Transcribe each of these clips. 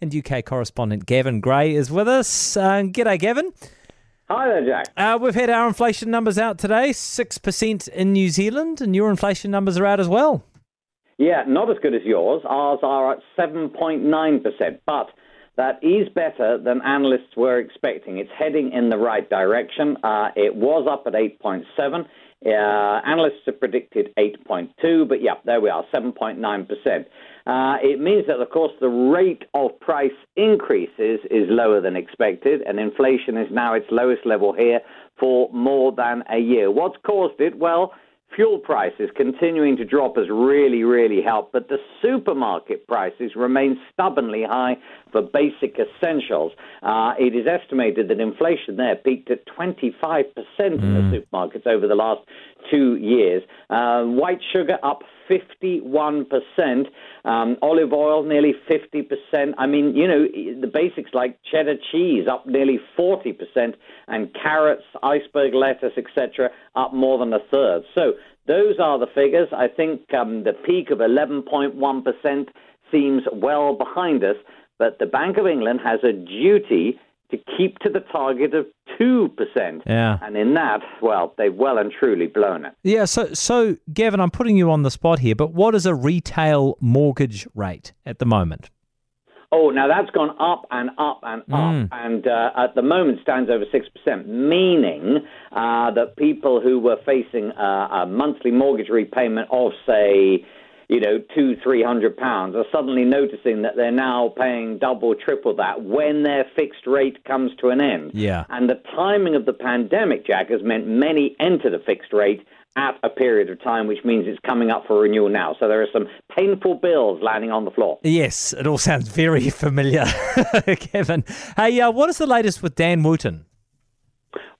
And UK correspondent Gavin Grey is with us. Uh, g'day, Gavin. Hi there, Jack. Uh, we've had our inflation numbers out today 6% in New Zealand, and your inflation numbers are out as well. Yeah, not as good as yours. Ours are at 7.9%, but that is better than analysts were expecting. It's heading in the right direction. Uh, it was up at 8.7. Uh, analysts have predicted 8.2, but yeah, there we are, 7.9%. Uh, it means that, of course, the rate of price increases is lower than expected, and inflation is now its lowest level here for more than a year. What's caused it? Well, fuel prices continuing to drop has really, really helped, but the supermarket prices remain stubbornly high for basic essentials. Uh, it is estimated that inflation there peaked at 25% mm. in the mm. supermarkets over the last two years. Uh, white sugar up 51%, um, olive oil nearly 50%. I mean, you know, the basics like cheddar cheese up nearly 40%, and carrots, iceberg lettuce, etc., up more than a third. So those are the figures. I think um, the peak of 11.1% seems well behind us, but the Bank of England has a duty to keep to the target of 2%. Yeah. And in that, well, they've well and truly blown it. Yeah, so so Gavin, I'm putting you on the spot here, but what is a retail mortgage rate at the moment? Oh, now that's gone up and up and up, mm. and uh, at the moment stands over six percent, meaning uh, that people who were facing uh, a monthly mortgage repayment of, say, you know, two, three hundred pounds are suddenly noticing that they're now paying double, triple that when their fixed rate comes to an end. Yeah. And the timing of the pandemic, Jack, has meant many enter the fixed rate at a period of time, which means it's coming up for renewal now. So there are some painful bills landing on the floor. Yes, it all sounds very familiar, Kevin. Hey, uh, what is the latest with Dan Wootton?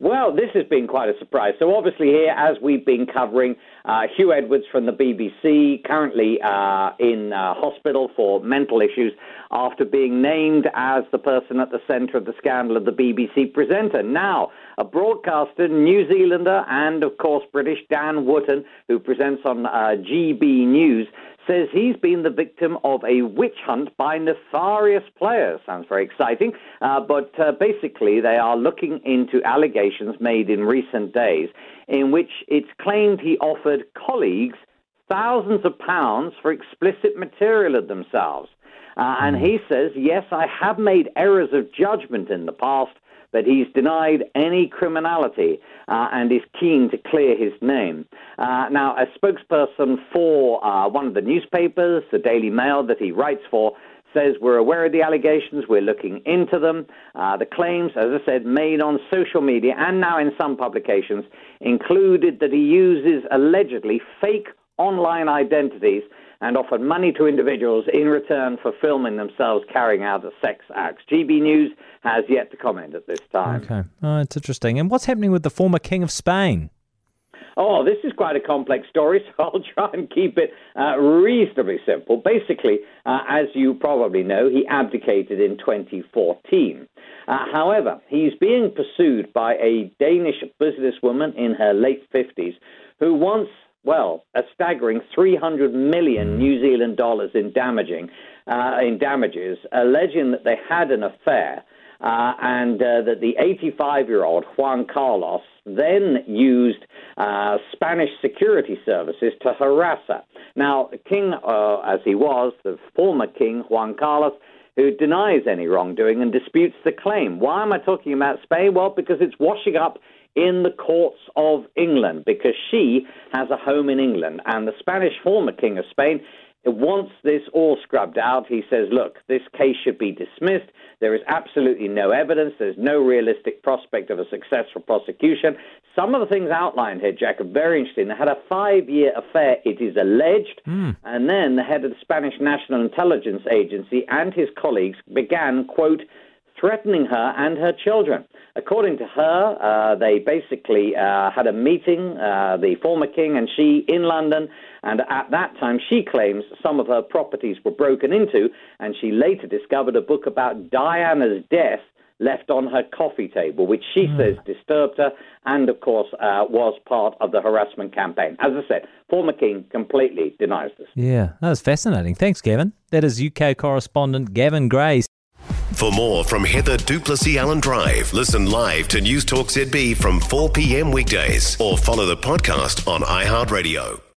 Well, this has been quite a surprise. So, obviously, here, as we've been covering, uh, Huw Edwards from the BBC, currently uh, in uh, hospital for mental issues after being named as the person at the centre of the scandal of the BBC presenter. Now, a broadcaster, New Zealander, and of course British, Dan Wootton, who presents on uh, GB News, says he's been the victim of a witch hunt by nefarious players. Sounds very exciting. Uh, but uh, basically, they are looking into allegations made in recent days in which it's claimed he offered colleagues thousands of pounds for explicit material of themselves. Uh, and he says, Yes, I have made errors of judgment in the past but he's denied any criminality uh, and is keen to clear his name. Uh, now, a spokesperson for uh, one of the newspapers, the Daily Mail, that he writes for, says we're aware of the allegations, we're looking into them. Uh, the claims, as I said, made on social media and now in some publications included that he uses allegedly fake online identities and offered money to individuals in return for filming themselves carrying out a sex act. GB News has yet to comment at this time. Okay, oh, it's interesting. And what's happening with the former King of Spain? Oh, this is quite a complex story, so I'll try and keep it uh, reasonably simple. Basically, uh, as you probably know, he abdicated in 2014. Uh, however, he's being pursued by a Danish businesswoman in her late 50s who wants well, a staggering 300 million hmm. New Zealand dollars in damaging uh, in damages, alleging that they had an affair. Uh, and uh, that the 85 year old Juan Carlos then used uh, Spanish security services to harass her. Now, the King, uh, as he was, the former King Juan Carlos, who denies any wrongdoing and disputes the claim. Why am I talking about Spain? Well, because it's washing up in the courts of England because she has a home in England. And the Spanish former King of Spain wants this all scrubbed out. He says, look, this case should be dismissed. There is absolutely no evidence. There's no realistic prospect of a successful prosecution. Some of the things outlined here, Jack, are very interesting. They had a five year affair, it is alleged. Mm. And then the head of the Spanish National Intelligence Agency and his colleagues began, quote, threatening her and her children. According to her, uh, they basically uh, had a meeting, uh, the former king and she, in London, and at that time she claims some of her properties were broken into, and she later discovered a book about Diana's death left on her coffee table, which she mm. says disturbed her and, of course, uh, was part of the harassment campaign. As I said, former king completely denies this. Yeah, that was fascinating. Thanks, Gavin. That is UK correspondent Gavin Grey. For more from Heather du Plessis-Allen Drive, listen live to Newstalk ZB from 4 p.m. weekdays or follow the podcast on iHeartRadio.